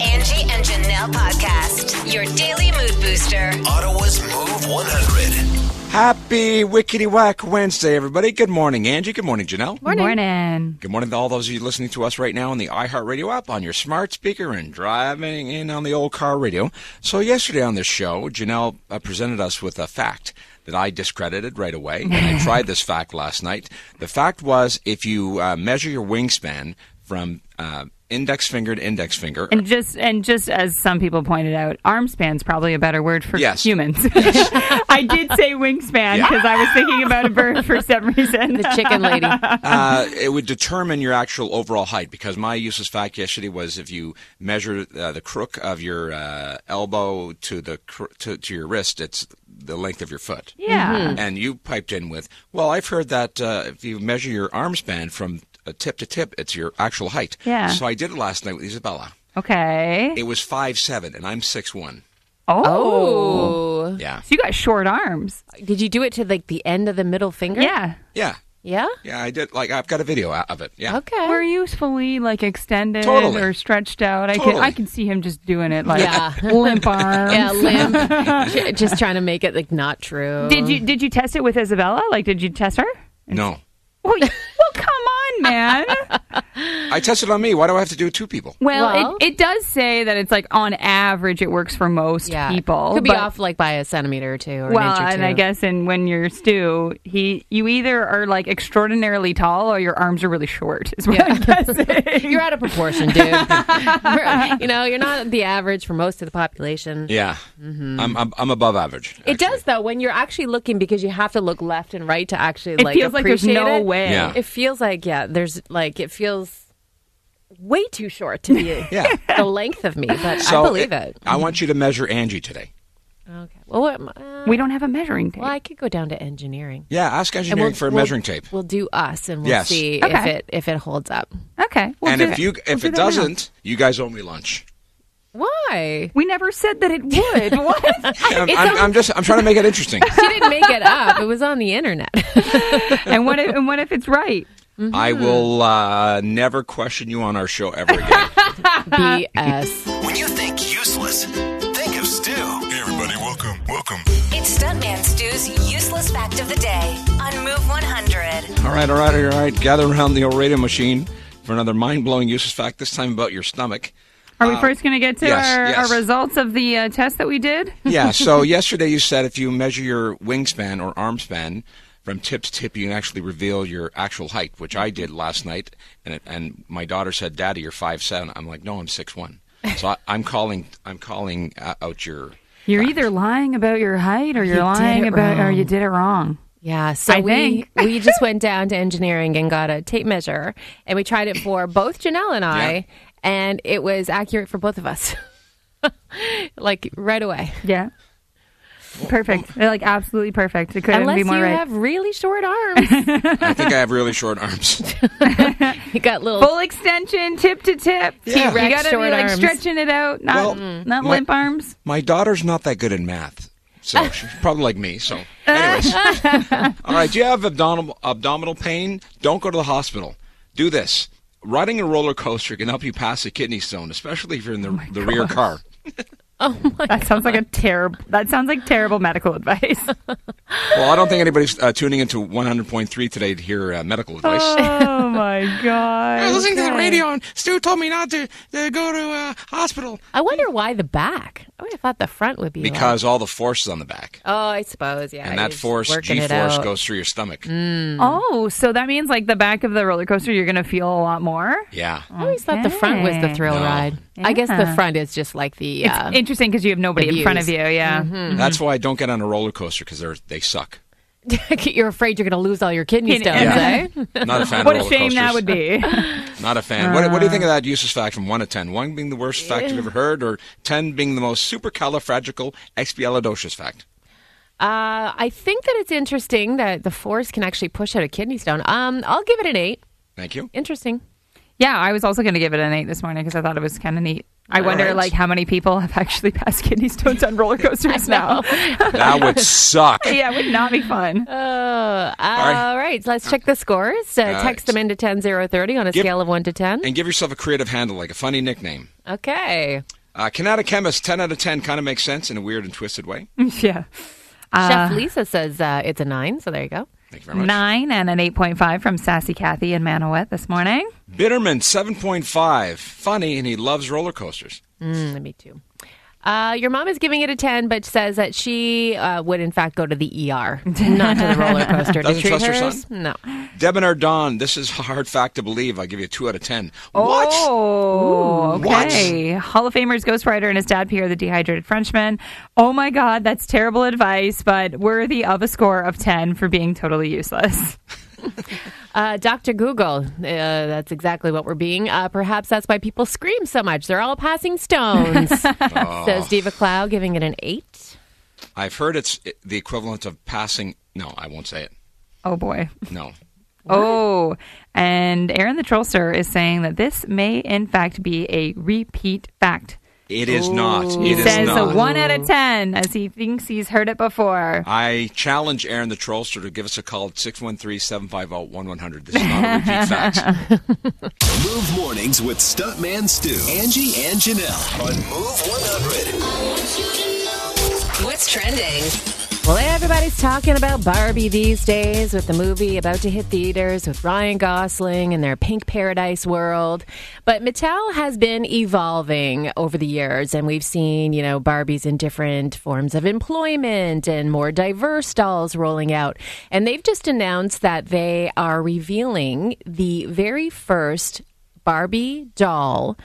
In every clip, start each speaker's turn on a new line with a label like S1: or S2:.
S1: Angie and Janelle podcast, your daily mood booster.
S2: Ottawa's Move 100.
S3: Happy Wickety Whack Wednesday, everybody. Good morning, Angie. Good morning, Janelle.
S4: Morning.
S3: Good morning to all those of you listening to us right now on the iHeartRadio app, on your smart speaker, and driving in on the old car radio. So, yesterday on this show, Janelle uh, presented us with a fact that I discredited right away. And I tried this fact last night. The fact was if you uh, measure your wingspan from uh, index finger to index finger,
S4: And just and just as some people pointed out, arm span's probably a better word for
S3: Yes.
S4: humans. I did say wingspan
S3: Yeah.
S4: because I was thinking about a bird for some reason.
S5: The chicken lady.
S3: uh, it would determine your actual overall height because my useless fact yesterday was if you measure uh, the crook of your uh, elbow to the cr- to, to your wrist, it's the length of your foot.
S4: yeah.
S3: And you piped in with, well, I've heard that uh, if you measure your arm span from tip to tip, it's your actual height.
S4: Yeah.
S3: So I did it last night with Isabella.
S4: Okay.
S3: It was five seven, and I'm six one.
S4: Oh.
S5: Oh.
S3: Yeah.
S4: So you got short arms.
S5: Did you do it to like the end of the middle finger?
S4: Yeah.
S3: Yeah.
S5: Yeah?
S3: Yeah, I did. Like I've got a video out of it. Yeah.
S5: Okay.
S4: Were you fully like extended
S3: Totally.
S4: or stretched out? I can I can see him just doing it like
S5: Yeah.
S4: limp arms.
S5: Yeah, limp. J- Just trying to make it like not true.
S4: Did you did you test it with Isabella? Like did you test her?
S3: No.
S4: Well, y- well come on, man.
S3: I tested on me. Why do I have to do it two people?
S4: Well,
S5: Well-
S4: it, it does say that it's like on average it works for most
S5: Yeah.
S4: people.
S5: Could be
S4: but-
S5: off like by a centimeter or two or
S4: Well,
S5: an inch or
S4: and
S5: two.
S4: I guess in when you're Stu, he you either are like extraordinarily tall or your arms are really short. Is what I'm guessing.
S5: You're out of proportion, dude. You're- know, you're not the average for most of the population.
S3: Yeah. I'm, I'm I'm above average.
S5: Mm-hmm. It does though when you're actually looking because you have to look left and right to actually
S4: it
S5: like
S4: feels like there's no
S5: it.
S4: way.
S3: Yeah.
S5: It feels like yeah, there's like it feels way too short to be
S3: Yeah.
S5: the length of me, but
S3: So
S5: I believe it.
S3: I want you to measure Angie today.
S5: Okay. Well, what, uh,
S4: We don't have a measuring tape.
S5: well, I could go down to engineering.
S3: Yeah, ask
S5: And
S3: engineering
S5: we'll-
S3: for a
S5: we'll-
S3: measuring tape.
S5: We'll do us, and we'll
S3: Yes.
S5: see if it if it holds up.
S4: okay. we'll
S3: and if
S4: that.
S3: you
S4: We'll
S3: if
S4: do
S3: it doesn't, you guys owe me lunch.
S5: Why?
S4: we never said that it would. what?
S3: I'm, I'm,
S5: on-
S3: I'm just I'm trying to make it interesting.
S5: She didn't make it up. It was on the internet.
S4: and what if, and what if it's right?
S3: I will uh, never question you on our show ever again.
S5: BS.
S2: When you think useless, think of Stu. Hey, everybody, welcome, welcome.
S1: It's Stuntman Stu's useless fact of the day on Move 100.
S3: all right, all right, all right. Gather around the old radio machine for another mind blowing useless fact. This time about your stomach.
S4: Are we first going to get to
S3: Uh, yes,
S4: our,
S3: yes.
S4: our results of the uh, test that we did?
S3: Yeah. So yesterday you said if you measure your wingspan or arm span from tip to tip, you can actually reveal your actual height, which I did last night. And it, and my daughter said, "Daddy, you're five seven. I'm like, "No, I'm six one. So I, I'm calling. I'm calling uh, out your.
S4: You're either lying about your height or you're
S5: You did
S4: lying
S5: it
S4: about or you did it wrong.
S5: Yeah, so
S4: I
S5: we
S4: think.
S5: we just went down to engineering and got a tape measure, and we tried it for both Janelle and I,
S3: Yeah.
S5: and it was accurate for both of us, like right away.
S4: Yeah. Perfect. They're like absolutely perfect. It couldn't
S5: Unless
S4: be
S5: you
S4: more right.
S5: have really short arms,
S3: I think I have really short arms.
S5: you got little.
S4: Full extension, tip to tip.
S3: Yeah.
S4: You
S5: T-Rex
S4: gotta be like
S5: arms.
S4: stretching it out, not
S3: Well,
S4: not
S3: my-
S4: limp arms.
S3: My daughter's not that good in math, so she's probably like me. So, anyways, all right. Do you have abdominal abdominal pain? Don't go to the hospital. Do this. Riding a roller coaster can help you pass a kidney stone, especially if you're in the, oh the rear car.
S4: That sounds like a terrible. That sounds like terrible medical advice.
S3: Well, I don't think anybody's uh, tuning into 100.3 today to hear uh, medical advice.
S4: oh my god!
S3: I was listening to the radio and Stu told me not to, to go to a hospital
S5: I wonder why the back. I would have thought the front would be like-
S3: because all the force is on the back,
S5: Oh, I suppose, yeah.
S3: and that force, G force, goes through your stomach.
S4: Oh, so that means like the back of the roller coaster, you're gonna feel a lot more.
S3: Yeah.
S5: I always thought the front was the thrill
S3: No.
S5: ride. I guess the front is just like the.
S4: It's
S5: Uh,
S4: interesting because you have nobody in front of you.
S5: views.
S4: Yeah.
S3: That's why I don't get on a roller coaster because they're they suck.
S5: you're afraid you're going to lose all your kidney
S4: Kidney-
S5: stones,
S4: Yeah.
S5: eh?
S3: Not a fan.
S4: What
S3: of
S4: a
S3: roller
S4: shame that would be.
S3: Not a fan. what, what do you think of that useless fact from one to ten? One being the worst fact you've ever heard, or ten being the most supercalifragilisticexpialidocious fact.
S5: Uh, I think that it's interesting that the force can actually push out a kidney stone. Um, I'll give it an eight.
S3: Thank you.
S5: Interesting.
S4: Yeah, I was also going to give it an eight this morning because I thought it was kind of neat. I
S3: All
S4: wonder,
S3: right.
S4: like, how many people have actually passed kidney stones on roller coasters now?
S3: That would suck.
S4: yeah, it would not be fun.
S5: Uh, all right, so let's check the scores. Uh,
S3: right.
S5: text them into 10030 on a
S3: Give-
S5: scale of 1 to 10.
S3: And give yourself a creative handle, like a funny nickname.
S5: Okay.
S3: Uh, Kinetic Chemist, 10 out of 10, kind of makes sense in a weird and twisted way.
S4: yeah.
S5: Chef Lisa says uh, it's a 9, so there you go.
S3: Thank you very much.
S4: Nine and an 8.5 from Sassy Kathy in Manawet this morning.
S3: Bitterman, 7.5. Funny, and he loves roller coasters.
S5: Mm, me too. Uh, your mom is giving it a 10, but says that she uh, would, in fact, go to the ER, not to the roller coaster. to
S3: Doesn't
S5: treat
S3: trust her son?
S5: No.
S3: Debonair Dawn, this is a hard fact to believe. I give you a 2 out of 10. What?
S4: Oh,
S3: What?
S4: okay. Hall of Famers Ghostwriter and his dad Pierre, the dehydrated Frenchman. Oh my God, that's terrible advice, but worthy of a score of 10 for being totally useless.
S5: Uh, Dr. Google, uh, that's exactly what we're being. Uh, perhaps that's why people scream so much. They're all passing stones. Says Diva Clow, giving it an 8.
S3: I've heard it's the equivalent of passing. No, I won't say it.
S4: Oh boy.
S3: No.
S4: Oh, and Aaron the Trollster is saying that this may in fact be a repeat fact.
S3: It is not.
S4: He
S3: It is
S4: says
S3: not.
S4: a 1 out of 10 as he thinks he's heard it before.
S3: I challenge Aaron the Trollster to give us a call at 613 750 1100. This is not a repeat fact.
S2: Move mornings with Stuntman Stu, Angie, and Janelle on Move 100.
S1: What's trending?
S5: Well, everybody's talking about Barbie these days with the movie about to hit theaters with Ryan Gosling and their pink paradise world. But Mattel has been evolving over the years, and we've seen, you know, Barbies in different forms of employment and more diverse dolls rolling out. And they've just announced that they are revealing the very first Barbie doll.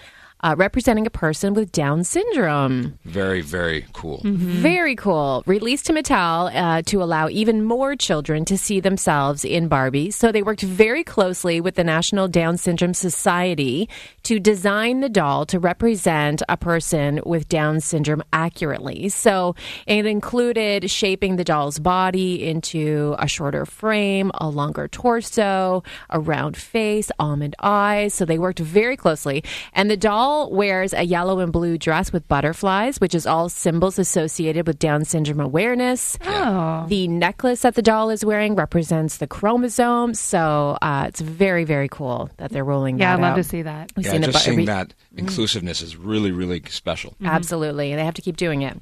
S5: Uh, representing a person with Down syndrome.
S3: Very, very cool.
S5: Very cool. Released to Mattel uh, to allow even more children to see themselves in Barbie. So they worked very closely with the National Down Syndrome Society to design the doll to represent a person with Down syndrome accurately. So it included shaping the doll's body into a shorter frame, a longer torso, a round face, almond eyes. So they worked very closely. And the doll wears a yellow and blue dress with butterflies, which is all symbols associated with Down syndrome awareness.
S4: Oh.
S5: The necklace that the doll is wearing represents the chromosome. So uh, it's very, very cool that they're rolling
S4: Yeah,
S5: that
S4: I'd love
S5: out.
S4: to see that.
S5: We've
S3: Yeah,
S5: seen it
S3: just
S5: bu-
S3: seeing
S5: every-
S3: that Mm-hmm. inclusiveness is really, really special. Mm-hmm.
S5: Absolutely. And they have to keep doing it.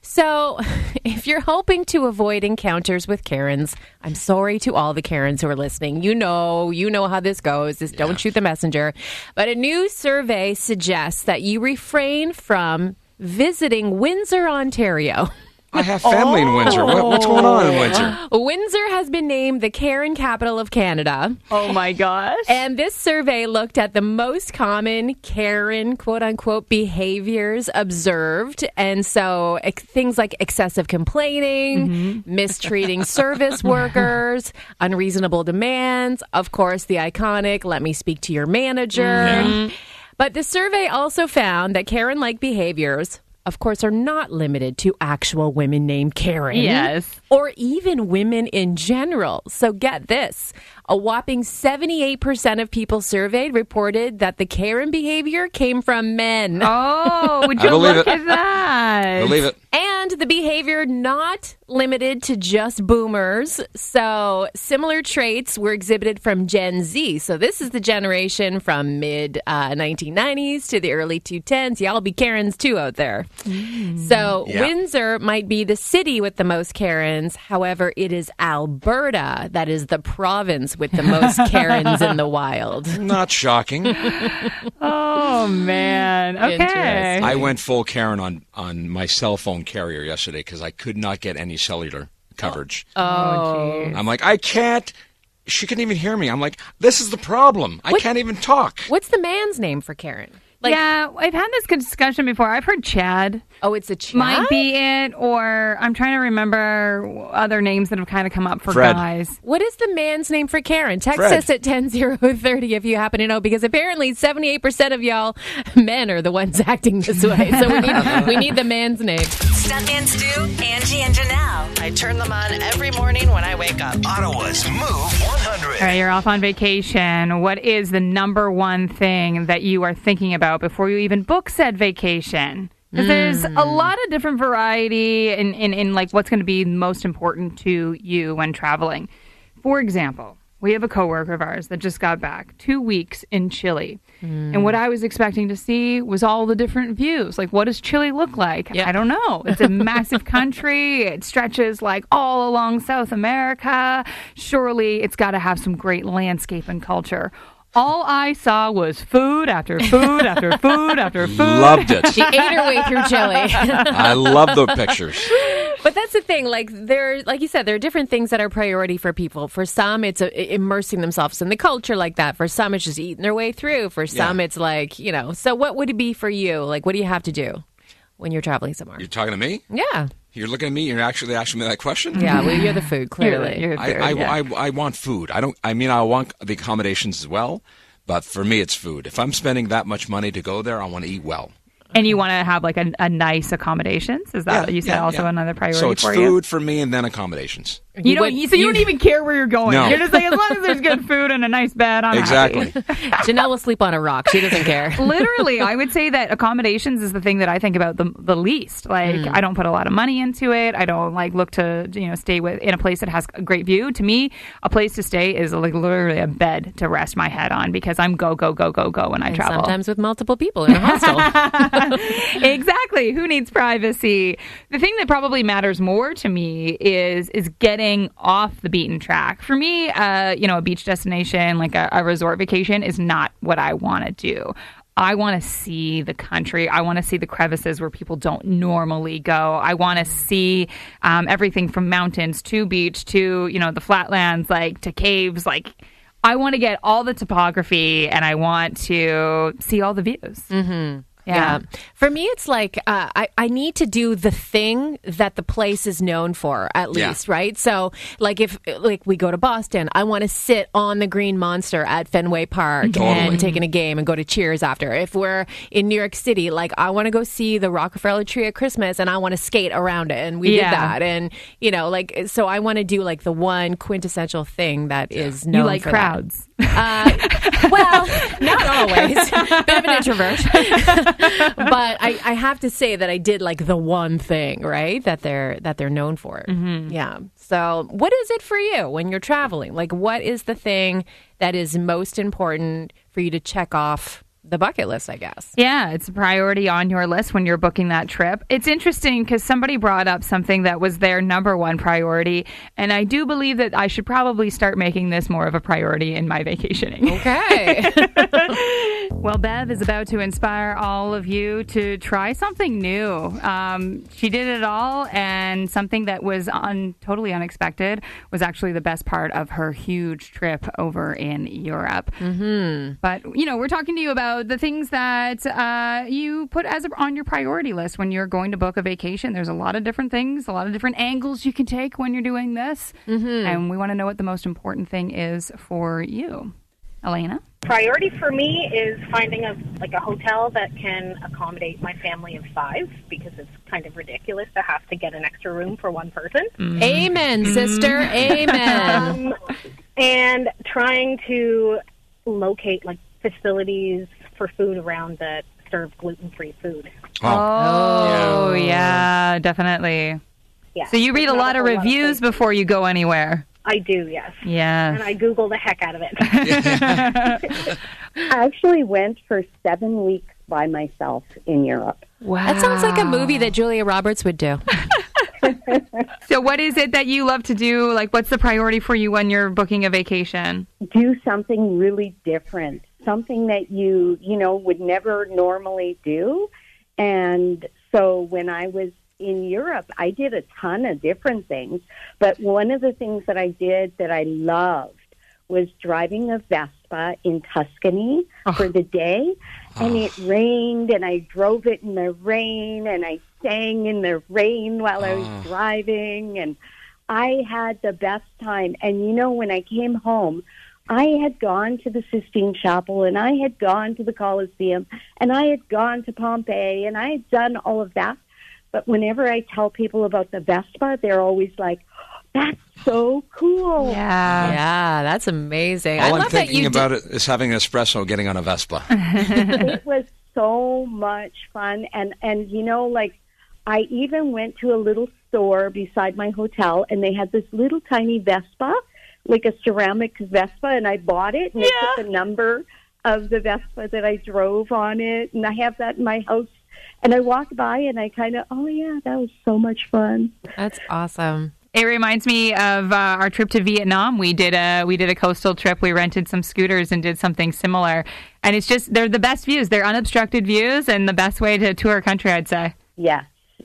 S5: So, if you're hoping to avoid encounters with Karens, I'm sorry to all the Karens who are listening. You know, you know how this goes. Just don't shoot the messenger. But a new survey suggests that you refrain from visiting Windsor, Ontario.
S3: I have family in Windsor. What, oh. what's going on in Windsor?
S5: Windsor has been named the Karen capital of Canada.
S4: Oh my gosh.
S5: And this survey looked at the most common Karen, quote unquote, behaviors observed. And so ex- things like excessive complaining, mm-hmm. mistreating service workers, unreasonable demands, of course, the iconic, let me speak to your manager.
S3: Yeah.
S5: But the survey also found that Karen like behaviors, of course, are not limited to actual women named Karen.
S4: Yes.
S5: Or even women in general. So get this. A whopping 78% of people surveyed reported that the Karen behavior came from men.
S4: Oh, would you
S3: believe
S4: look
S3: it.
S4: at that?
S3: Believe it.
S5: And the behavior not limited to just boomers. So similar traits were exhibited from Gen Z. So this is the generation from mid uh, 1990s to the early 2010s. Y'all be Karens too out there. Mm. So
S3: Yeah.
S5: Windsor might be the city with the most Karens. However, it is Alberta that is the province with the most Karens in the wild.
S3: Not shocking.
S4: Oh man. Okay.
S3: I went full Karen on, on my cell phone carrier yesterday because I could not get any cellular coverage.
S4: Oh, oh, oh geez.
S3: I'm like, I can't. She couldn't even hear me. I'm like, this is the problem. I
S5: What-
S3: can't even talk.
S5: What's the man's name for Karen? Like,
S4: yeah, I've had this discussion before. I've heard Chad
S5: oh, it's a Chad.
S4: might be it, or I'm trying to remember other names that have kind of come up for
S3: Fred.
S4: guys.
S5: What is the man's name for Karen? Text
S3: Fred.
S5: us at 10030 if you happen to know, because apparently 78% of y'all men are the ones acting this way. So we need, we need the man's name.
S1: Stuntman Stu, Angie, and Janelle.
S6: I turn them on every morning when I wake up.
S2: Ottawa's Move 100.
S4: All right, you're off on vacation. What is the number one thing that you are thinking about before you even book said vacation? Because there's a hmm. lot of different variety in, in, in like what's going to be most important to you when traveling. For example, we have a coworker of ours that just got back two weeks in Chile. And what I was expecting to see was all the different views. Like, what does Chile look like?
S5: Yeah.
S4: I don't know. It's a massive country. It stretches like all along South America. Surely it's got to have some great landscape and culture. All I saw was food after food after food after food.
S3: Loved it.
S5: She ate her way through Chile.
S3: I love the pictures.
S5: But that's the thing. Like there, like you said, there are different things that are priority for people. For some, it's uh immersing themselves in the culture like that. For some, it's just eating their way through. For some,
S3: Yeah.
S5: it's like you know. So, what would it be for you? Like, what do you have to do when you're traveling somewhere?
S3: You're talking to me?
S5: yeah,
S3: You're looking at me. You're actually asking me that question.
S5: yeah. Well, you're the food,
S4: You're-
S5: clearly.
S4: you're
S3: I,
S4: food,
S3: I,
S4: yeah.
S3: I, I want food. I don't. I mean, I want the accommodations as well. But for me, it's food. If I'm spending that much money to go there, I want to eat well.
S4: And you want to have like a, a nice accommodations. Is that
S3: Yeah,
S4: what you said?
S3: yeah,
S4: also
S3: yeah.
S4: another priority
S3: So it's
S4: for
S3: food
S4: you.
S3: for me, and then accommodations.
S4: You don't.
S5: would-
S4: You, so you, don't even care where you're going.
S3: No.
S4: You're just like as long as there's good food and a nice bed. I'm
S3: Exactly.
S5: Janelle will sleep on a rock. She doesn't care.
S4: Literally, I would say that accommodations is the thing that I think about the, the least. Like,
S3: Hmm.
S4: I don't put a lot of money into it. I don't like look to you know stay with in a place that has a great view. To me, a place to stay is like literally a bed to rest my head on because I'm go go go go go when I
S5: And
S4: travel.
S5: sometimes with multiple people in a hostel.
S4: exactly. Who needs privacy? The thing that probably matters more to me is is getting off the beaten track. For me, uh, you know, a beach destination like a, a resort vacation is not what I want to do. I want to see the country. I want to see the crevices where people don't normally go. I want to see um, everything from mountains to beach to you know the flatlands, like to caves, like. I want to get all the topography and I want to see all the views. Mm-hmm.
S5: Yeah. For me, it's like uh, I, I need to do the thing that the place is known for, at
S3: Yeah.
S5: least, right? So, like, if like we go to Boston, I want to sit on the Green Monster at Fenway Park
S3: Totally.
S5: and taking a game and go to Cheers after. If we're in New York City, like, I want to go see the Rockefeller Tree at Christmas and I want to skate around it. And we
S4: Yeah.
S5: did that. And, you know, like, so I want to do like the one quintessential thing that is known
S4: You like crowds.
S5: Uh, always. Bit of an introvert. but I, I have to say that I did like the one thing, right? That they're that they're known for. Mm-hmm. Yeah. So, what is it for you when you're traveling? Like, what is the thing that is most important for you to check off the bucket list? I guess.
S4: Yeah, it's a priority on your list when you're booking that trip. It's interesting because somebody brought up something that was their number one priority, and I do believe that I should probably start making this more of a priority in my vacationing.
S5: Okay.
S4: Well, Bev is about to inspire all of you to try something new. Um, she did it all, and something that was un- totally unexpected was actually the best part of her huge trip over in Europe. Mm-hmm. But you know, we're talking to you about the things that uh, you put as a, on your priority list when you're going to book a vacation. There's a lot of different things, a lot of different angles you can take when you're doing this, mm-hmm. and we want to know what the most important thing is for you, Elena.
S7: priority for me is finding a like a hotel that can accommodate my family of five because it's kind of ridiculous to have to get an extra room for one person.
S5: Amen, sister. Amen.
S7: Um, and trying to locate like facilities for food around that serve gluten free food.
S4: Oh, yeah, definitely.
S7: Yeah.
S4: So you read a lot of
S7: whole
S4: reviews
S7: things.
S4: before you go anywhere.
S7: I do, yes.
S4: Yeah.
S7: And I Google the heck out of it.
S8: I actually went for seven weeks by myself in Europe.
S4: Wow.
S5: That sounds like a movie that Julia Roberts would do.
S4: So what is it that you love to do? Like what's the priority for you when you're booking a vacation?
S8: Do something really different, something that you, you know, would never normally do. And so when I was in Europe, I did a ton of different things. But one of the things that I did that I loved was driving a Vespa in Tuscany ah. for the day. And ah. it rained, and I drove it in the rain, and I sang in the rain while I was ah. driving. And I had the best time. And you know, when I came home, I had gone to the Sistine Chapel and I had gone to the Colosseum and I had gone to Pompeii and I had done all of that. But whenever I tell people about the Vespa, they're always like, "That's so cool."
S4: Yeah.
S5: Yeah, that's amazing. I
S3: All I'm
S5: love that
S3: thinking
S5: you
S3: about it is having an espresso, getting on a Vespa.
S8: it was so much fun and and you know like I even went to a little store beside my hotel and they had this little tiny Vespa, like a ceramic Vespa and I bought it and it put the number of the Vespa that I drove on it and I have that in my house and I walked by and I kind of oh yeah that was so much fun.
S5: That's awesome.
S4: It reminds me of uh, our trip to Vietnam. We did a we did a coastal trip. We rented some scooters and did something similar. And it's just they're the best views. They're unobstructed views and the best way to tour a country, I'd say.
S8: Yes.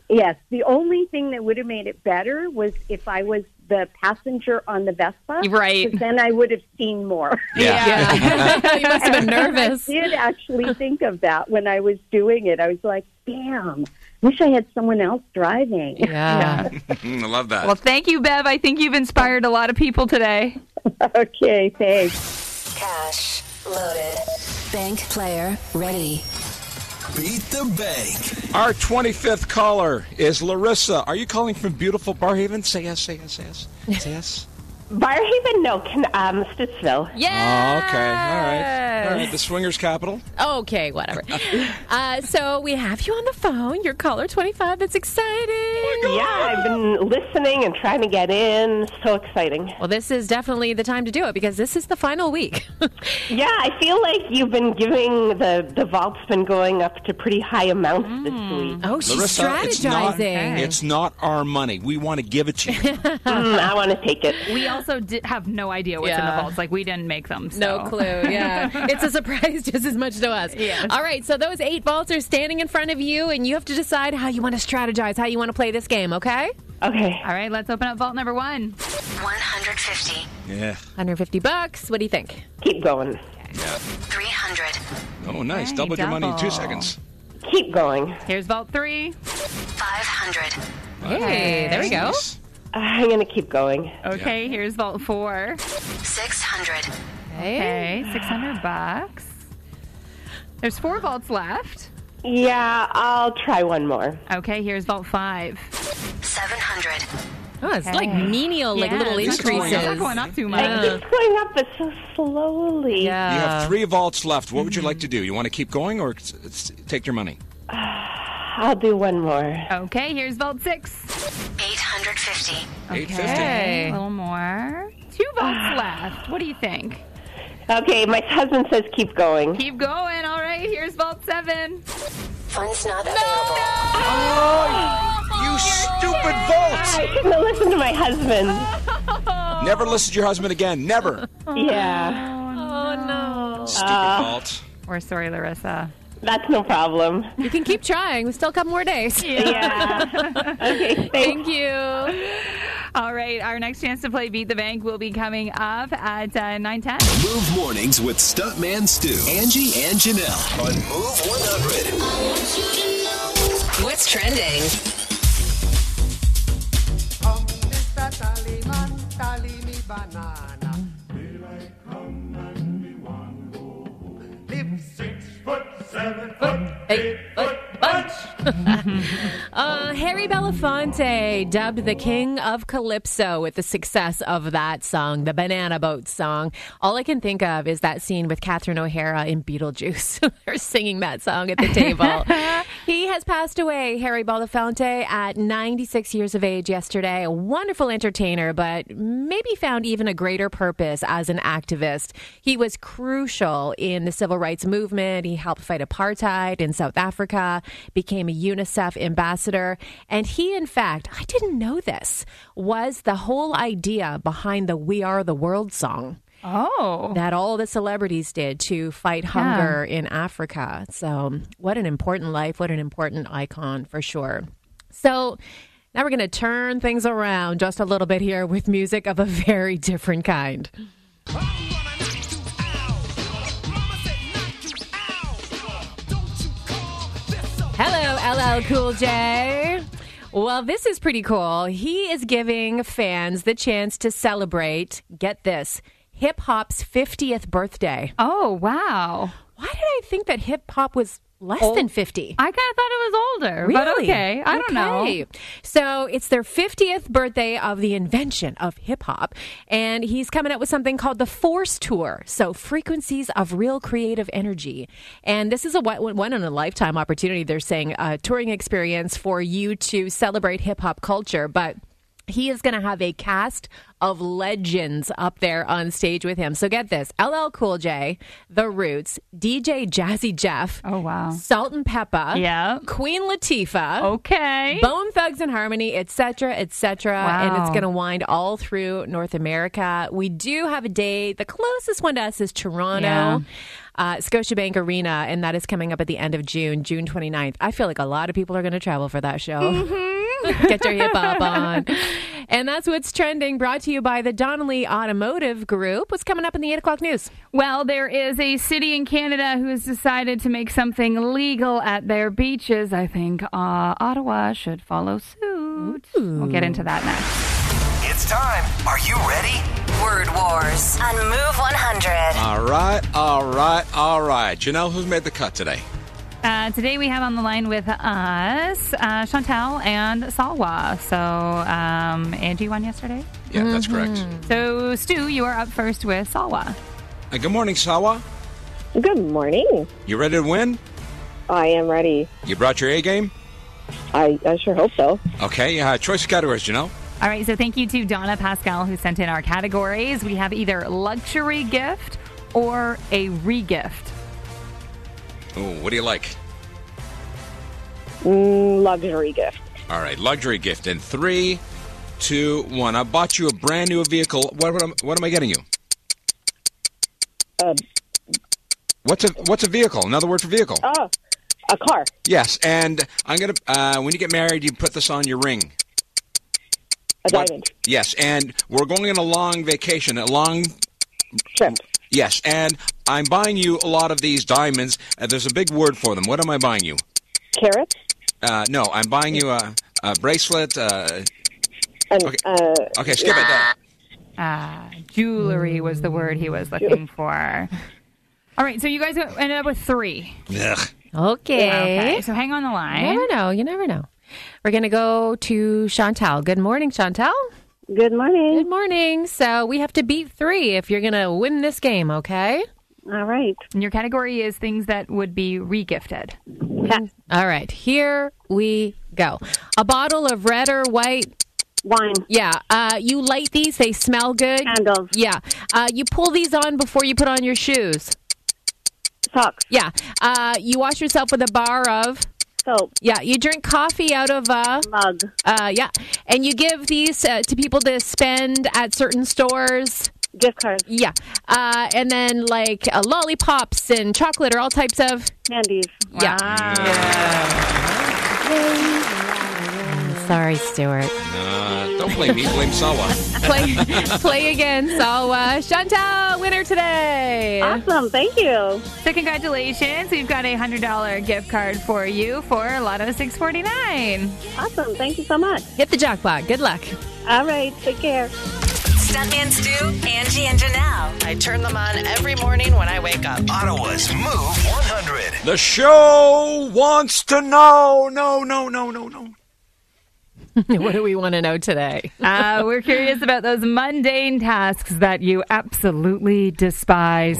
S8: Yes. The only thing that would have made it better was if I was the passenger on the Vespa.
S4: Right.
S8: 'cause Then I would have seen more.
S5: Yeah. you must have been nervous.
S8: I did actually think of that when I was doing it. I was like, damn, wish I had someone else driving.
S5: Yeah.
S3: I love that.
S4: Well, thank you, Bev. I think you've inspired a lot of people today.
S8: okay, thanks.
S1: Cash loaded. Bank player ready.
S2: Beat the bank.
S3: Our 25th caller is Larissa. Are you calling from beautiful Barrhaven? Say yes, say yes, say yes. Say yes.
S9: Barrhaven, no, can, um, Stittsville.
S5: Yeah.
S3: Oh, okay. All right. All right. The swingers capital.
S5: Okay, whatever. uh, so we have you on the phone. You're caller 25. That's exciting.
S9: Yeah, I've been listening and trying to get in. So exciting.
S5: Well, this is definitely the time to do it because this is the final week.
S9: Yeah, I feel like you've been giving the the vault's been going up to pretty high amounts this week.
S5: oh, she's
S3: Larissa, it's not,
S5: strategizing.
S3: it's not our money. We want to give it to you.
S9: Mm, I want to take it.
S4: We also di- have no idea what's in the
S5: Yeah.
S4: vaults. Like we didn't make them. So.
S5: No clue. Yeah. it's a surprise just as much to us.
S4: Yes.
S5: All right. So those eight vaults are standing in front of you, and you have to decide how you want to strategize, how you want to play this game, okay?
S9: Okay.
S4: All right, let's open up vault number one.
S1: 150.
S3: yeah.
S5: 150 bucks. What do you think?
S9: Keep going. Yeah.
S1: 300.
S3: Oh, nice.
S4: Hey,
S3: Doubled your money in two
S4: double.
S3: seconds.
S9: Keep going.
S4: Here's vault three.
S1: 500.
S5: Hey, there we go.
S3: Nice.
S9: I'm going to keep going.
S4: Okay, here's vault four.
S1: 600.
S4: Okay, 600 bucks. There's four vaults left.
S9: Yeah, I'll try one more.
S4: Okay, here's vault five.
S1: 700.
S5: Oh, it's like menial, like
S4: Yeah,
S5: little
S4: it's not
S5: increases.
S4: It's not going up too much.
S9: It keeps going up, but so slowly.
S5: Yeah.
S3: You have three vaults left. What would you like to do? You want to keep going or s- s- take your money?
S9: I'll do one more.
S4: Okay, here's vault six.
S1: 850.
S3: 850.
S4: Okay, a little more. Two vaults left. What do you think?
S9: Okay, my husband says keep going.
S4: Keep going. All right, here's vault seven.
S1: Fun's not available.
S3: You stupid vault!
S9: I shouldn't have listened to my husband.
S3: Never listen to your husband again. Never.
S9: Yeah,
S5: Oh, no.
S3: Stupid
S9: Uh,
S3: vault.
S4: We're sorry, Larissa.
S9: That's no problem.
S5: You can keep trying. We still a couple more days.
S9: Yeah. okay, thanks.
S5: Thank you.
S2: All right, our next chance to play Beat the Bank will be coming up at uh, 910.
S10: Move mornings with Stuntman Stu, Angie, and Janelle on Move 100.
S1: What's trending?
S5: Eight uh, Harry Belafonte, dubbed the king of calypso with the success of that song, the Banana Boat song. All I can think of is that scene with Catherine O'Hara in Beetlejuice. They're singing that song at the table. he has passed away, Harry Belafonte, at 96 years of age yesterday. A wonderful entertainer, but maybe found even a greater purpose as an activist. He was crucial in the civil rights movement. He helped fight apartheid in South Africa, became a UNICEF ambassador, and he, in fact, I didn't know this, was the whole idea behind the We Are the World song
S2: Oh.
S5: that all the celebrities did to fight hunger in Africa. So, what an important life, what an important icon for sure. So, now we're going to turn things around just a little bit here with music of a very different kind. LL Cool J. Well, this is pretty cool. He is giving fans the chance to celebrate, get this, hip hop's 50th birthday.
S2: Oh, wow.
S5: Why did I think that hip hop was less than 50?
S2: I kind of thought it
S4: was older.
S5: Really?
S4: But okay, I don't know.
S5: So it's their 50th birthday of the invention of hip hop, and he's coming out with something called the Force Tour. So frequencies of real creative energy, and this is a one one in a lifetime opportunity. They're saying a touring experience for you to celebrate hip hop culture, but. He is going to have a cast of legends up there on stage with him. So get this LL Cool J, The Roots, DJ Jazzy Jeff.
S4: Oh, wow.
S5: Salt and Pepa.
S4: Yeah.
S5: Queen Latifah.
S4: Okay.
S5: Bone Thugs and Harmony, etc., etc.,
S4: Wow.
S5: and it's going to wind all through North America. We do have a day. The closest one to us is Toronto.
S4: Yeah.
S5: Uh, Scotiabank Arena, and that is coming up at the end of June, June 29th. I feel like a lot of people are going to travel for that show. Get your hip hop on. And that's what's trending, brought to you by the Donnelly Automotive Group. What's coming up in the 8 o'clock news?
S4: Well, there is a city in Canada who has decided to make something legal at their beaches. I think uh, Ottawa should follow suit. We'll get into that next.
S2: It's time. Are you ready?
S1: Word Wars on Move 100.
S3: All right, all right, all right. Janelle, who's made the cut today?
S4: Uh, today we have on the line with us uh, Chantal and Salwa. So um, Angie won yesterday.
S3: Yeah, that's correct.
S4: So Stu, you are up first with Salwa.
S3: Uh, good morning, Sawa.
S11: Good morning.
S3: You ready to win?
S11: I am ready.
S3: You brought your A game?
S11: I, I sure hope so.
S3: Okay, uh, choice of categories, Janelle.
S4: All right, so thank you to Donna Pascal who sent in our categories. We have either luxury gift or a regift.
S3: Ooh, what do you like?
S11: Mm, luxury gift.
S3: All right, luxury gift in three, two, one. I bought you a brand new vehicle. What, what, am, what am I getting you?
S11: Uh,
S3: What's a what's a vehicle? Another word for vehicle?
S11: oh, a car.
S3: Yes, and I'm gonna. Uh, when you get married, you put this on your ring.
S11: A diamond.
S3: Yes, and we're going on a long vacation, a long
S11: Trip.
S3: Yes, and I'm buying you a lot of these diamonds. Uh, there's a big word for them. What am I buying you?
S11: Carats.
S3: Uh, no, I'm buying you a, a bracelet. Uh,
S11: And,
S3: Okay.
S11: uh,
S3: okay, skip it. Uh,
S4: Ah, jewelry was the word he was looking for. All right, so you guys ended up with three.
S3: ugh.
S5: Okay.
S4: Okay, so hang on the
S5: You
S4: line.
S5: never know. You never know. We're going to go to Chantal. Good morning, Chantal.
S11: Good morning.
S5: Good morning. So we have to beat three if you're going to win this game, okay?
S11: All right.
S4: And your category is things that would be regifted.
S5: All right. Here we go. A bottle of red or white.
S11: Wine.
S5: Yeah. Uh, you light these, they smell good.
S11: Candles.
S5: Yeah. Uh, you pull these on before you put on your shoes.
S11: Socks.
S5: Yeah. Uh, you wash yourself with a bar of.
S11: Soap.
S5: Yeah. You drink coffee out of a.
S11: Mug.
S5: Uh, yeah. And you give these uh, to people to spend at certain stores.
S11: Gift cards.
S5: Yeah. Uh, and then like uh, lollipops and chocolate or all types of.
S11: Candies.
S5: Yeah. Sorry, Stuart.
S3: Uh, don't blame me. Blame Sawa.
S5: Play, play again. Sawa. Chantal, winner today.
S11: Awesome. Thank you.
S4: So congratulations, we've got a hundred dollar gift card for you for Lotto six forty nine.
S11: Awesome. Thank you so much.
S5: Hit the jackpot. Good luck.
S11: All right. Take care.
S1: Stuntman Stu, Angie, and Janelle.
S6: I turn them on every morning when I wake up.
S2: Ottawa's Move 100.
S3: The show wants to know. No. No, no, no, no, no.
S5: what do we want to know today?
S4: Uh, we're curious about those mundane tasks that you absolutely despise.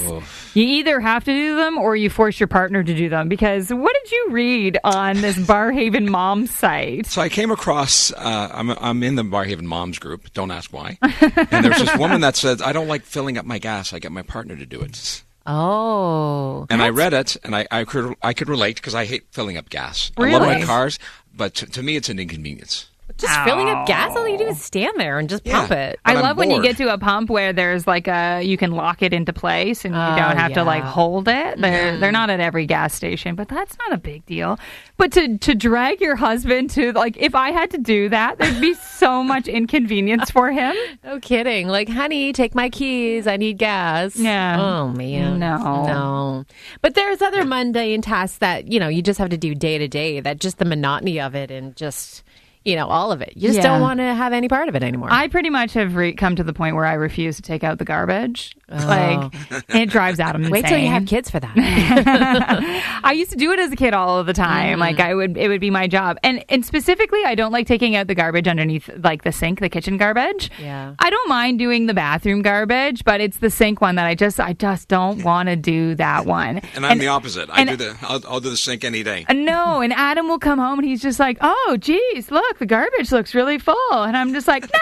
S4: You either have to do them or you force your partner to do them. Because what did you read on this Barrhaven mom site?
S3: So I came across. Uh, I'm I'm in the Barrhaven Moms group. Don't ask why. and there's this woman that says, "I don't like filling up my gas. I get my partner to do it."
S5: Oh.
S3: And I read it, and I, I could I could relate because I hate filling up gas. I love my cars, but to, to me, it's an inconvenience.
S5: Just filling up gas, all you do is stand there and just pump
S3: Yeah.
S5: it.
S4: I love when you get to a pump where there's like a you can lock it into place and you
S5: Oh,
S4: don't have to like hold it. They're they're not at every gas station, but that's not a big deal. But to to drag your husband to like if I had to do that, there'd be so much inconvenience for him.
S5: No kidding. Like, honey, take my keys. I need gas.
S4: Yeah.
S5: Oh, man.
S4: No.
S5: No. But there's other mundane tasks that, you know, you just have to do day to day that just the monotony of it and just, you know, all of it. You just
S4: Yeah.
S5: don't want to have any part of it anymore.
S4: I pretty much have re- come to the point where I refuse to take out the garbage. Like it drives Adam insane.
S5: Wait till you have kids for that.
S4: I used to do it as a kid all of the time.
S5: Mm.
S4: Like I would, it would be my job. And and specifically, I don't like taking out the garbage underneath, like the sink, the kitchen garbage.
S5: Yeah.
S4: I don't mind doing the bathroom garbage, but it's the sink one that I just, I just don't want to do that one.
S3: And I'm the opposite. I do the. I'll, I'll do the sink any day.
S4: Uh, No, and Adam will come home and he's just like, "Oh, geez, look, the garbage looks really full," and I'm just like, "No,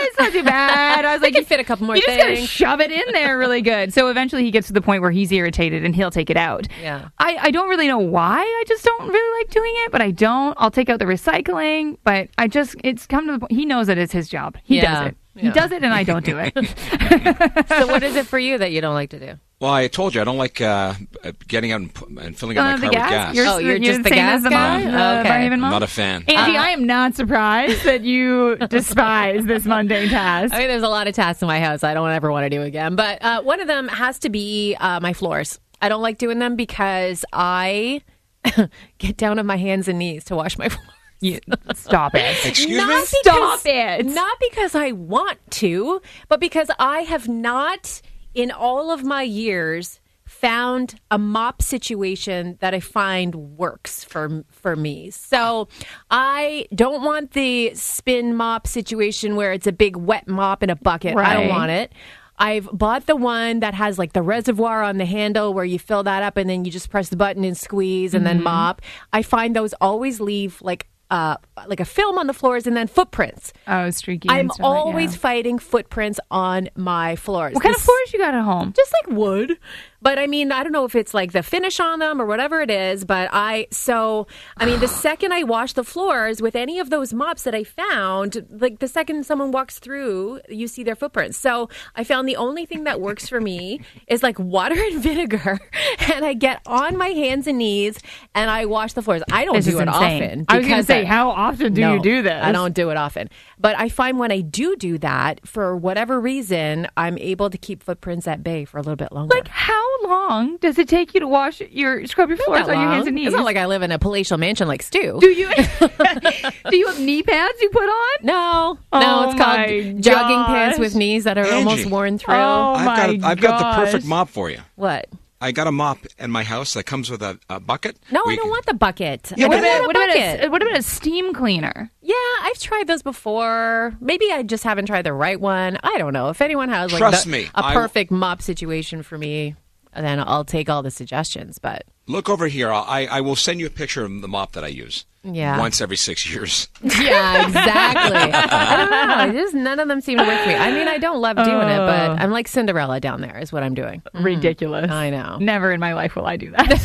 S4: it's not too bad." I was like,
S5: can fit a couple more
S4: You just gotta shove it in there really good. So eventually, he gets to the point where he's irritated and he'll take it out.
S5: Yeah.
S4: I, I don't really know why. I just don't really like doing it, but I don't. I'll take out the recycling, but I just it's come to the point. He knows that it is his job. He
S5: Yeah,
S4: does it. He does it, and I don't do it.
S5: so what is it for you that you don't like to do?
S3: Well, I told you I don't like uh, uh, getting out and, pu- and filling up my
S4: Uh,
S3: car
S4: the
S3: with
S4: gas?
S3: gas.
S4: You're,
S5: Oh, you're
S4: you're
S5: just the
S4: same
S5: gas guy?
S4: uh,
S5: Okay.
S4: Barrhaven
S3: I'm not a fan.
S4: Angie, I am not surprised that you despise this mundane task.
S5: I mean, there's a lot of tasks in my house I don't ever want to do again. But uh, one of them has to be uh, my floors. I don't like doing them because I get down on my hands and knees to wash my floors.
S4: You, stop it.
S3: Excuse
S5: Not
S3: me.
S5: because-
S4: Stop it.
S5: Not because I want to, but because I have not, in all of my years, found a mop situation that I find works for for me. So I don't want the spin mop situation where it's a big wet mop in a bucket. I don't want it. I've bought the one that has like the reservoir on the handle where you fill that up and then you just press the button and squeeze and then mm-hmm. mop. I find those always leave like uh, like a film on the floors and then footprints.
S4: Oh, streaky.
S5: I'm
S4: and stuff like-
S5: always
S4: yeah.
S5: fighting footprints on my floors.
S4: What kind of floors you got at home?
S5: Just like wood. But I mean, I don't know if it's like the finish on them or whatever it is. But I, so, I mean, the second I wash the floors with any of those mops that I found, like the second someone walks through, you see their footprints. So I found the only thing that works for me is like water and vinegar. And I get on my hands and knees and I wash the floors. I don't
S4: This
S5: do it
S4: insane.
S5: often.
S4: I was going to say, how often do
S5: no,
S4: you do this?
S5: I don't do it often. But I find when I do do that, for whatever reason, I'm able to keep footprints at bay for a little bit longer.
S4: Like, how long does it take you to wash your scrub your floors
S5: Not
S4: on your hands and knees?
S5: It's not like I live in a palatial mansion like Stu.
S4: do you do you have knee pads you put on?
S5: no,
S4: Oh
S5: no, it's called
S4: my
S5: jogging pants with knees that are
S3: Angie.
S5: almost worn through.
S4: Oh
S3: I've
S4: my
S3: got. A, I've got the perfect mop for you.
S5: What?
S3: I got a mop in my house that comes with a, a bucket.
S5: No,
S3: We
S5: I don't
S3: can-
S5: want the bucket.
S3: Yeah,
S5: I
S3: but-
S5: don't
S4: What about, what,
S5: a
S4: about a, what about a steam cleaner?
S5: Yeah, I've tried those before. Maybe I just haven't tried the right one. I don't know. If anyone has like
S3: Trust
S5: the-
S3: me,
S5: a
S3: I-
S5: perfect mop situation for me, then I'll take all the suggestions. But
S3: Look over here. I'll, I I will send you a picture of the mop that I use.
S5: Yeah.
S3: Once every six years.
S5: Yeah, exactly. I don't know. Just none of them seem to work for me. I mean, I don't love doing it, but I'm like Cinderella down there, is what I'm doing.
S4: Ridiculous.
S5: I know.
S4: Never in my life will I do that.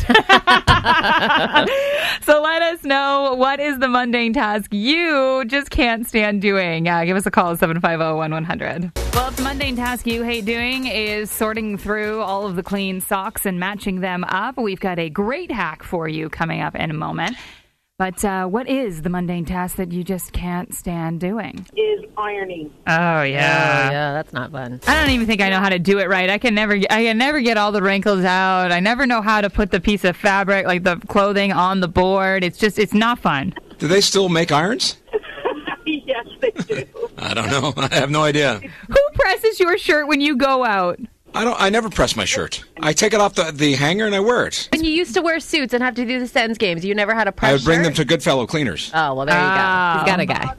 S4: so let us know what is the mundane task you just can't stand doing. Uh, give us a call at 750-1100. Well, the mundane task you hate doing is sorting through all of the clean socks and matching them up, we've got a great hack for you coming up in a moment. But uh, what is the mundane task that you just can't stand doing?
S11: Is ironing.
S4: Oh
S5: Oh, yeah, that's not fun.
S4: I don't even think I know how to do it right. I can never, I can never get all the wrinkles out. I never know how to put the piece of fabric, like the clothing, on the board. It's just, it's not fun.
S3: Do they still make irons?
S11: yes, they do.
S3: I don't know. I have no idea.
S4: Who presses your shirt when you go out?
S3: I don't. I never press my shirt. I take it off the, the hanger and I wear it.
S5: When you used to wear suits and have to do the Sens games, you never had a press
S3: I would bring them
S5: shirt?
S3: to Goodfellow Cleaners.
S5: Oh, well, there you go. He's got a guy.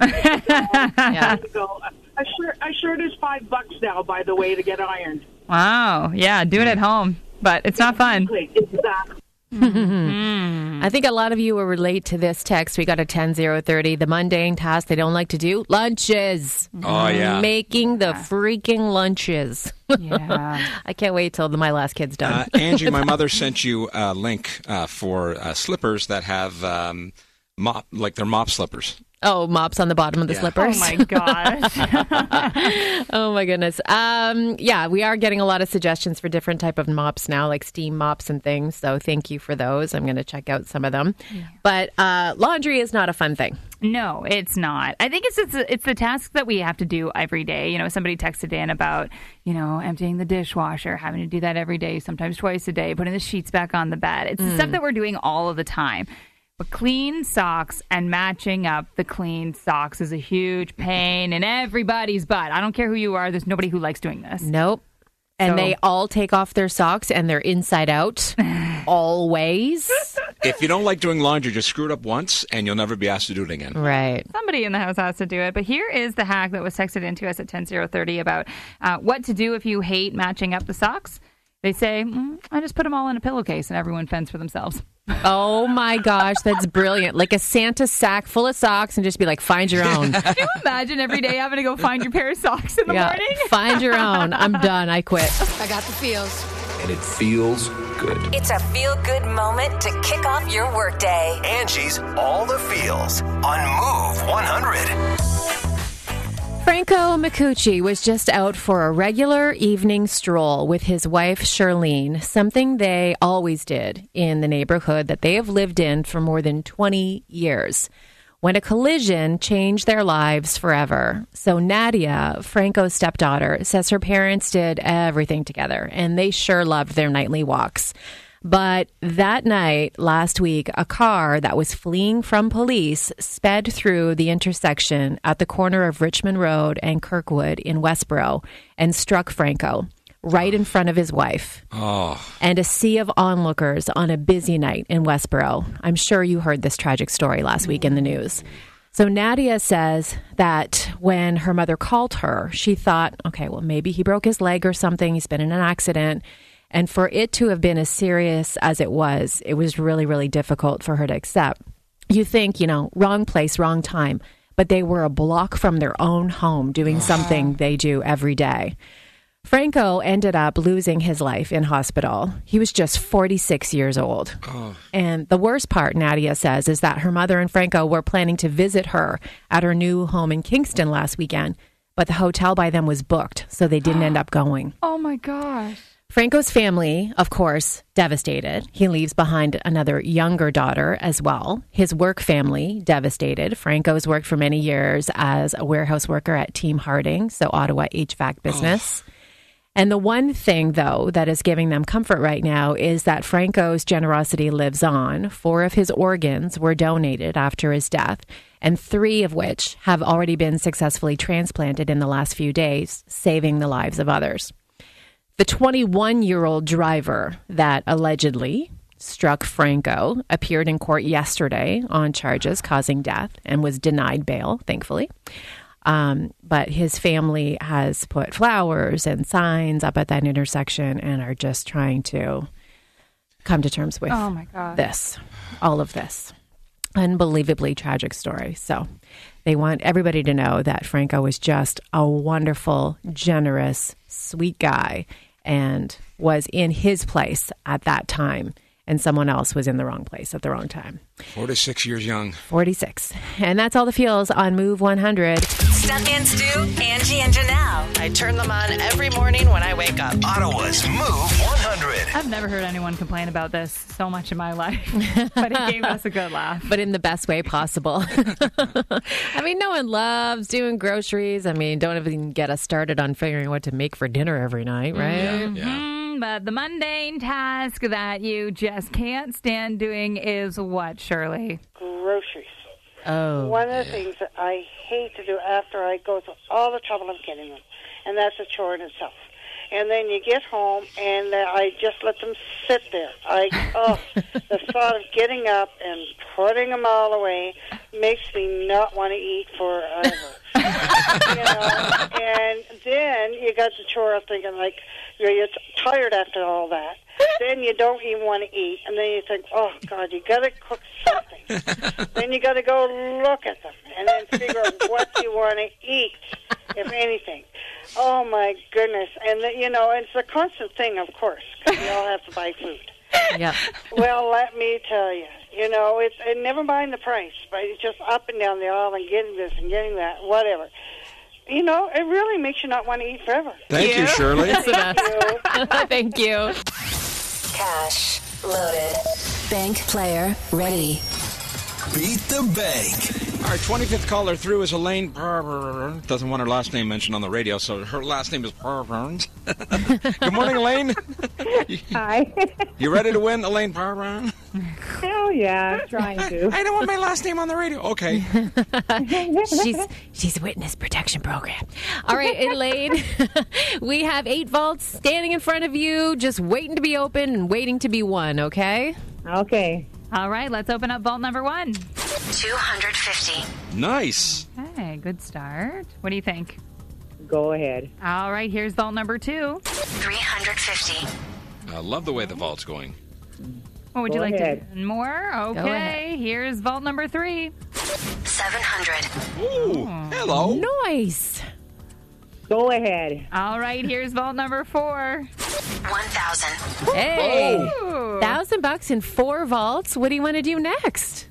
S5: Ah. yeah.
S11: Go. A shirt, a shirt is five bucks now, by the way, to get ironed.
S4: Wow. Yeah, do it at home, but it's not fun.
S11: Exactly.
S5: I think a lot of you will relate to this text. We got a 10030. The mundane task they don't like to do lunches.
S3: Oh, yeah.
S5: Making the freaking lunches.
S4: Yeah.
S5: I can't wait till the, my last kid's done.
S3: Uh, Angie, my mother sent you a link uh, for uh, slippers that have um, mop, like they're mop slippers.
S5: Oh, mops on the bottom of the
S3: Yeah.
S5: slippers.
S4: Oh my gosh.
S5: Oh my goodness. Um, yeah, we are getting a lot of suggestions for different type of mops now, like steam mops and things. So thank you for those. I'm going to check out some of them. But uh, laundry is not a fun thing.
S4: No, it's not. I think it's it's, it's the task that we have to do every day. You know, somebody texted in about you know emptying the dishwasher, having to do that every day, sometimes twice a day, putting the sheets back on the bed. It's the stuff that we're doing all of the time. But clean socks and matching up the clean socks is a huge pain in everybody's butt. I don't care who you are, there's nobody who likes doing this.
S5: Nope. And
S4: So-
S5: they all take off their socks and they're inside out always.
S3: If you don't like doing laundry, just screw it up once and you'll never be asked to do it again.
S5: Right.
S4: Somebody in the house has to do it. But here is the hack that was texted into us at 10030 about uh, what to do if you hate matching up the socks. They say, mm, I just put them all in a pillowcase and everyone fends for themselves.
S5: Oh my gosh, that's brilliant. Like a Santa sack full of socks and just be like, find your own.
S4: Can you imagine every day having to go find your pair of socks in the
S5: yeah.
S4: morning?
S5: Find your own. I'm done. I quit.
S1: I got the feels.
S2: And it feels good.
S1: It's a feel good moment to kick off your workday.
S2: Angie's All the Feels on Move 100.
S5: Franco Micucci was just out for a regular evening stroll with his wife Charlene, something they always did in the neighborhood that they have lived in for more than 20 years. When a collision changed their lives forever. So, Nadia, Franco's stepdaughter, says her parents did everything together and they sure loved their nightly walks. But that night, last week, a car that was fleeing from police sped through the intersection at the corner of Richmond Road and Kirkwood in Westboro and struck Franco right in front of his wife.
S3: Oh.
S5: And a sea of onlookers on a busy night in Westboro. I'm sure you heard this tragic story last week in the news. So Nadia says that when her mother called her, she thought, okay, well, maybe he broke his leg or something. He's been in an accident. And for it to have been as serious as it was, it was really, really difficult for her to accept. You think, you know, wrong place, wrong time, but they were a block from their own home doing something they do every day. Franco ended up losing his life in hospital. He was just 46 years old. And the worst part, Nadia says, is that her mother and Franco were planning to visit her at her new home in Kingston last weekend, but the hotel by them was booked, so they didn't end up going.
S4: Oh my gosh.
S5: Franco's family, of course, devastated. He leaves behind another younger daughter as well. His work family, devastated. Franco's worked for many years as a warehouse worker at Team Harding, so Ottawa HVAC business. And the one thing, though, that is giving them comfort right now is that Franco's generosity lives on. Four of his organs were donated after his death, and three of which have already been successfully transplanted in the last few days, saving the lives of others. The 21 year old driver that allegedly struck Franco appeared in court yesterday on charges causing death and was denied bail, thankfully. Um, but his family has put flowers and signs up at that intersection and are just trying to come to terms with
S4: Oh my gosh.
S5: this, all of this. Unbelievably tragic story. So they want everybody to know that Franco was just a wonderful, generous, sweet guy and was in his place at that time. And someone else was in the wrong place at the wrong time.
S3: 46 years young.
S5: 46. And that's all the feels on Move 100.
S1: Stuntman Stu, Angie, and Janelle.
S6: I turn them on every morning when I wake up.
S2: Ottawa's Move 100.
S4: I've never heard anyone complain about this so much in my life, but it gave us a good laugh.
S5: but in the best way possible. I mean, no one loves doing groceries. I mean, don't even get us started on figuring what to make for dinner every night, right?
S4: Mm, but the mundane task that you just can't stand doing is what, Shirley?
S12: groceries.
S5: Oh.
S12: One of the things that I hate to do after I go through all the trouble of getting them, and that's a chore in itself. And then you get home, and uh, I just let them sit there. I oh, the thought of getting up and putting them all away makes me not want to eat forever. you know, and then you got the chore of thinking like you're, you're tired after all that. Then you don't even want to eat, and then you think, oh God, you got to cook something. then you got to go look at them, and then figure out what you want to eat, if anything. Oh my goodness! And you know, it's a constant thing, of course, because we all have to buy food.
S5: Yep.
S12: Well, let me tell you, you know, it's and never mind the price, but it's just up and down the aisle and getting this and getting that, whatever. You know, it really makes you not want to eat forever.
S3: Thank you, Shirley.
S12: Thank you.
S5: Thank you.
S1: Cash loaded. Bank player ready.
S2: Beat the bank.
S3: Our 25th caller through is Elaine Parburn. Doesn't want her last name mentioned on the radio, so her last name is Parburn. Good morning, Elaine.
S13: Hi.
S3: You ready to win, Elaine Parburn?
S13: Hell oh, yeah, trying to.
S3: I don't want my last name on the radio. Okay.
S5: she's she's a witness protection program. All right, Elaine, we have eight vaults standing in front of you, just waiting to be open and waiting to be won. Okay.
S13: Okay.
S4: All right, let's open up vault number one.
S1: 250.
S3: Nice.
S4: Okay, good start. What do you think?
S13: Go ahead.
S4: All right, here's vault number two.
S1: 350.
S3: I love the way the vault's going.
S4: What would
S13: Go
S4: you like
S13: ahead.
S4: to do? More? Okay, here's vault number three.
S1: 700.
S3: Ooh, oh. hello.
S5: Nice.
S13: Go ahead.
S4: All right, here's vault number four.
S1: 1,000.
S5: Hey,
S4: Ooh.
S5: thousand bucks in four vaults. What do you want to do next?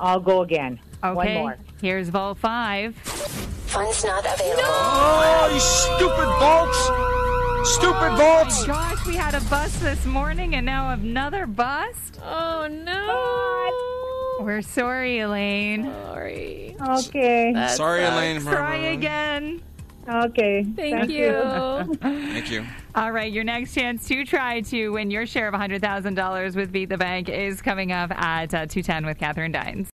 S13: I'll go again.
S4: Okay,
S13: One more.
S4: here's vault five.
S1: Funds not available.
S3: Oh, you stupid vaults! Stupid oh vaults!
S4: Gosh, we had a bust this morning and now another bust.
S5: Oh no.
S4: We're sorry, Elaine.
S5: Sorry.
S13: Okay.
S3: Sorry, Elaine.
S4: Try again.
S13: Okay.
S5: Thank, you.
S3: Thank you.
S4: All right, your next chance to try to win your share of $100,000 with Beat the Bank is coming up at uh, 210 with Catherine Dines.